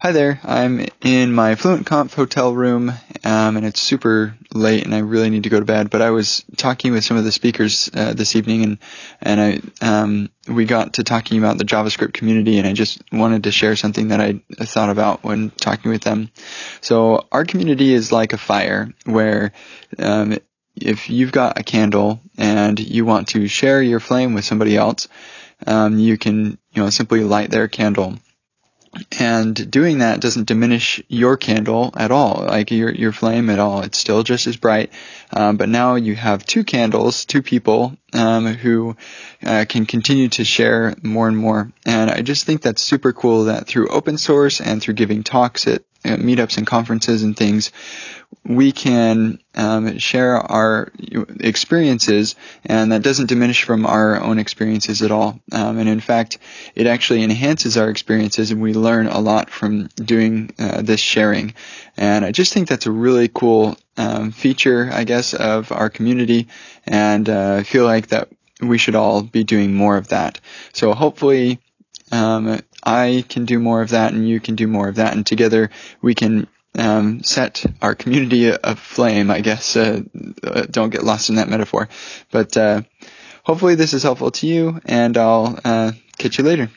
Hi there. I'm in my Fluent Conf hotel room, um, and it's super late, and I really need to go to bed. But I was talking with some of the speakers uh, this evening, and and I um, we got to talking about the JavaScript community, and I just wanted to share something that I thought about when talking with them. So our community is like a fire, where um, if you've got a candle and you want to share your flame with somebody else, um, you can you know simply light their candle and doing that doesn't diminish your candle at all, like your your flame at all. It's still just as bright, um, but now you have two candles, two people um, who uh, can continue to share more and more. And I just think that's super cool that through open source and through giving talks at meetups and conferences and things, we can um, share our experiences, and that doesn't diminish from our own experiences at all. Um, and in fact, it actually enhances our experiences, and we learn a lot from doing uh, this sharing. And I just think that's a really cool um, feature, I guess, of our community, and uh, I feel like that we should all be doing more of that. So hopefully. Um, I can do more of that and you can do more of that and together we can um, set our community aflame, I guess. Uh, uh, don't get lost in that metaphor. But uh, hopefully this is helpful to you, and I'll uh, catch you later.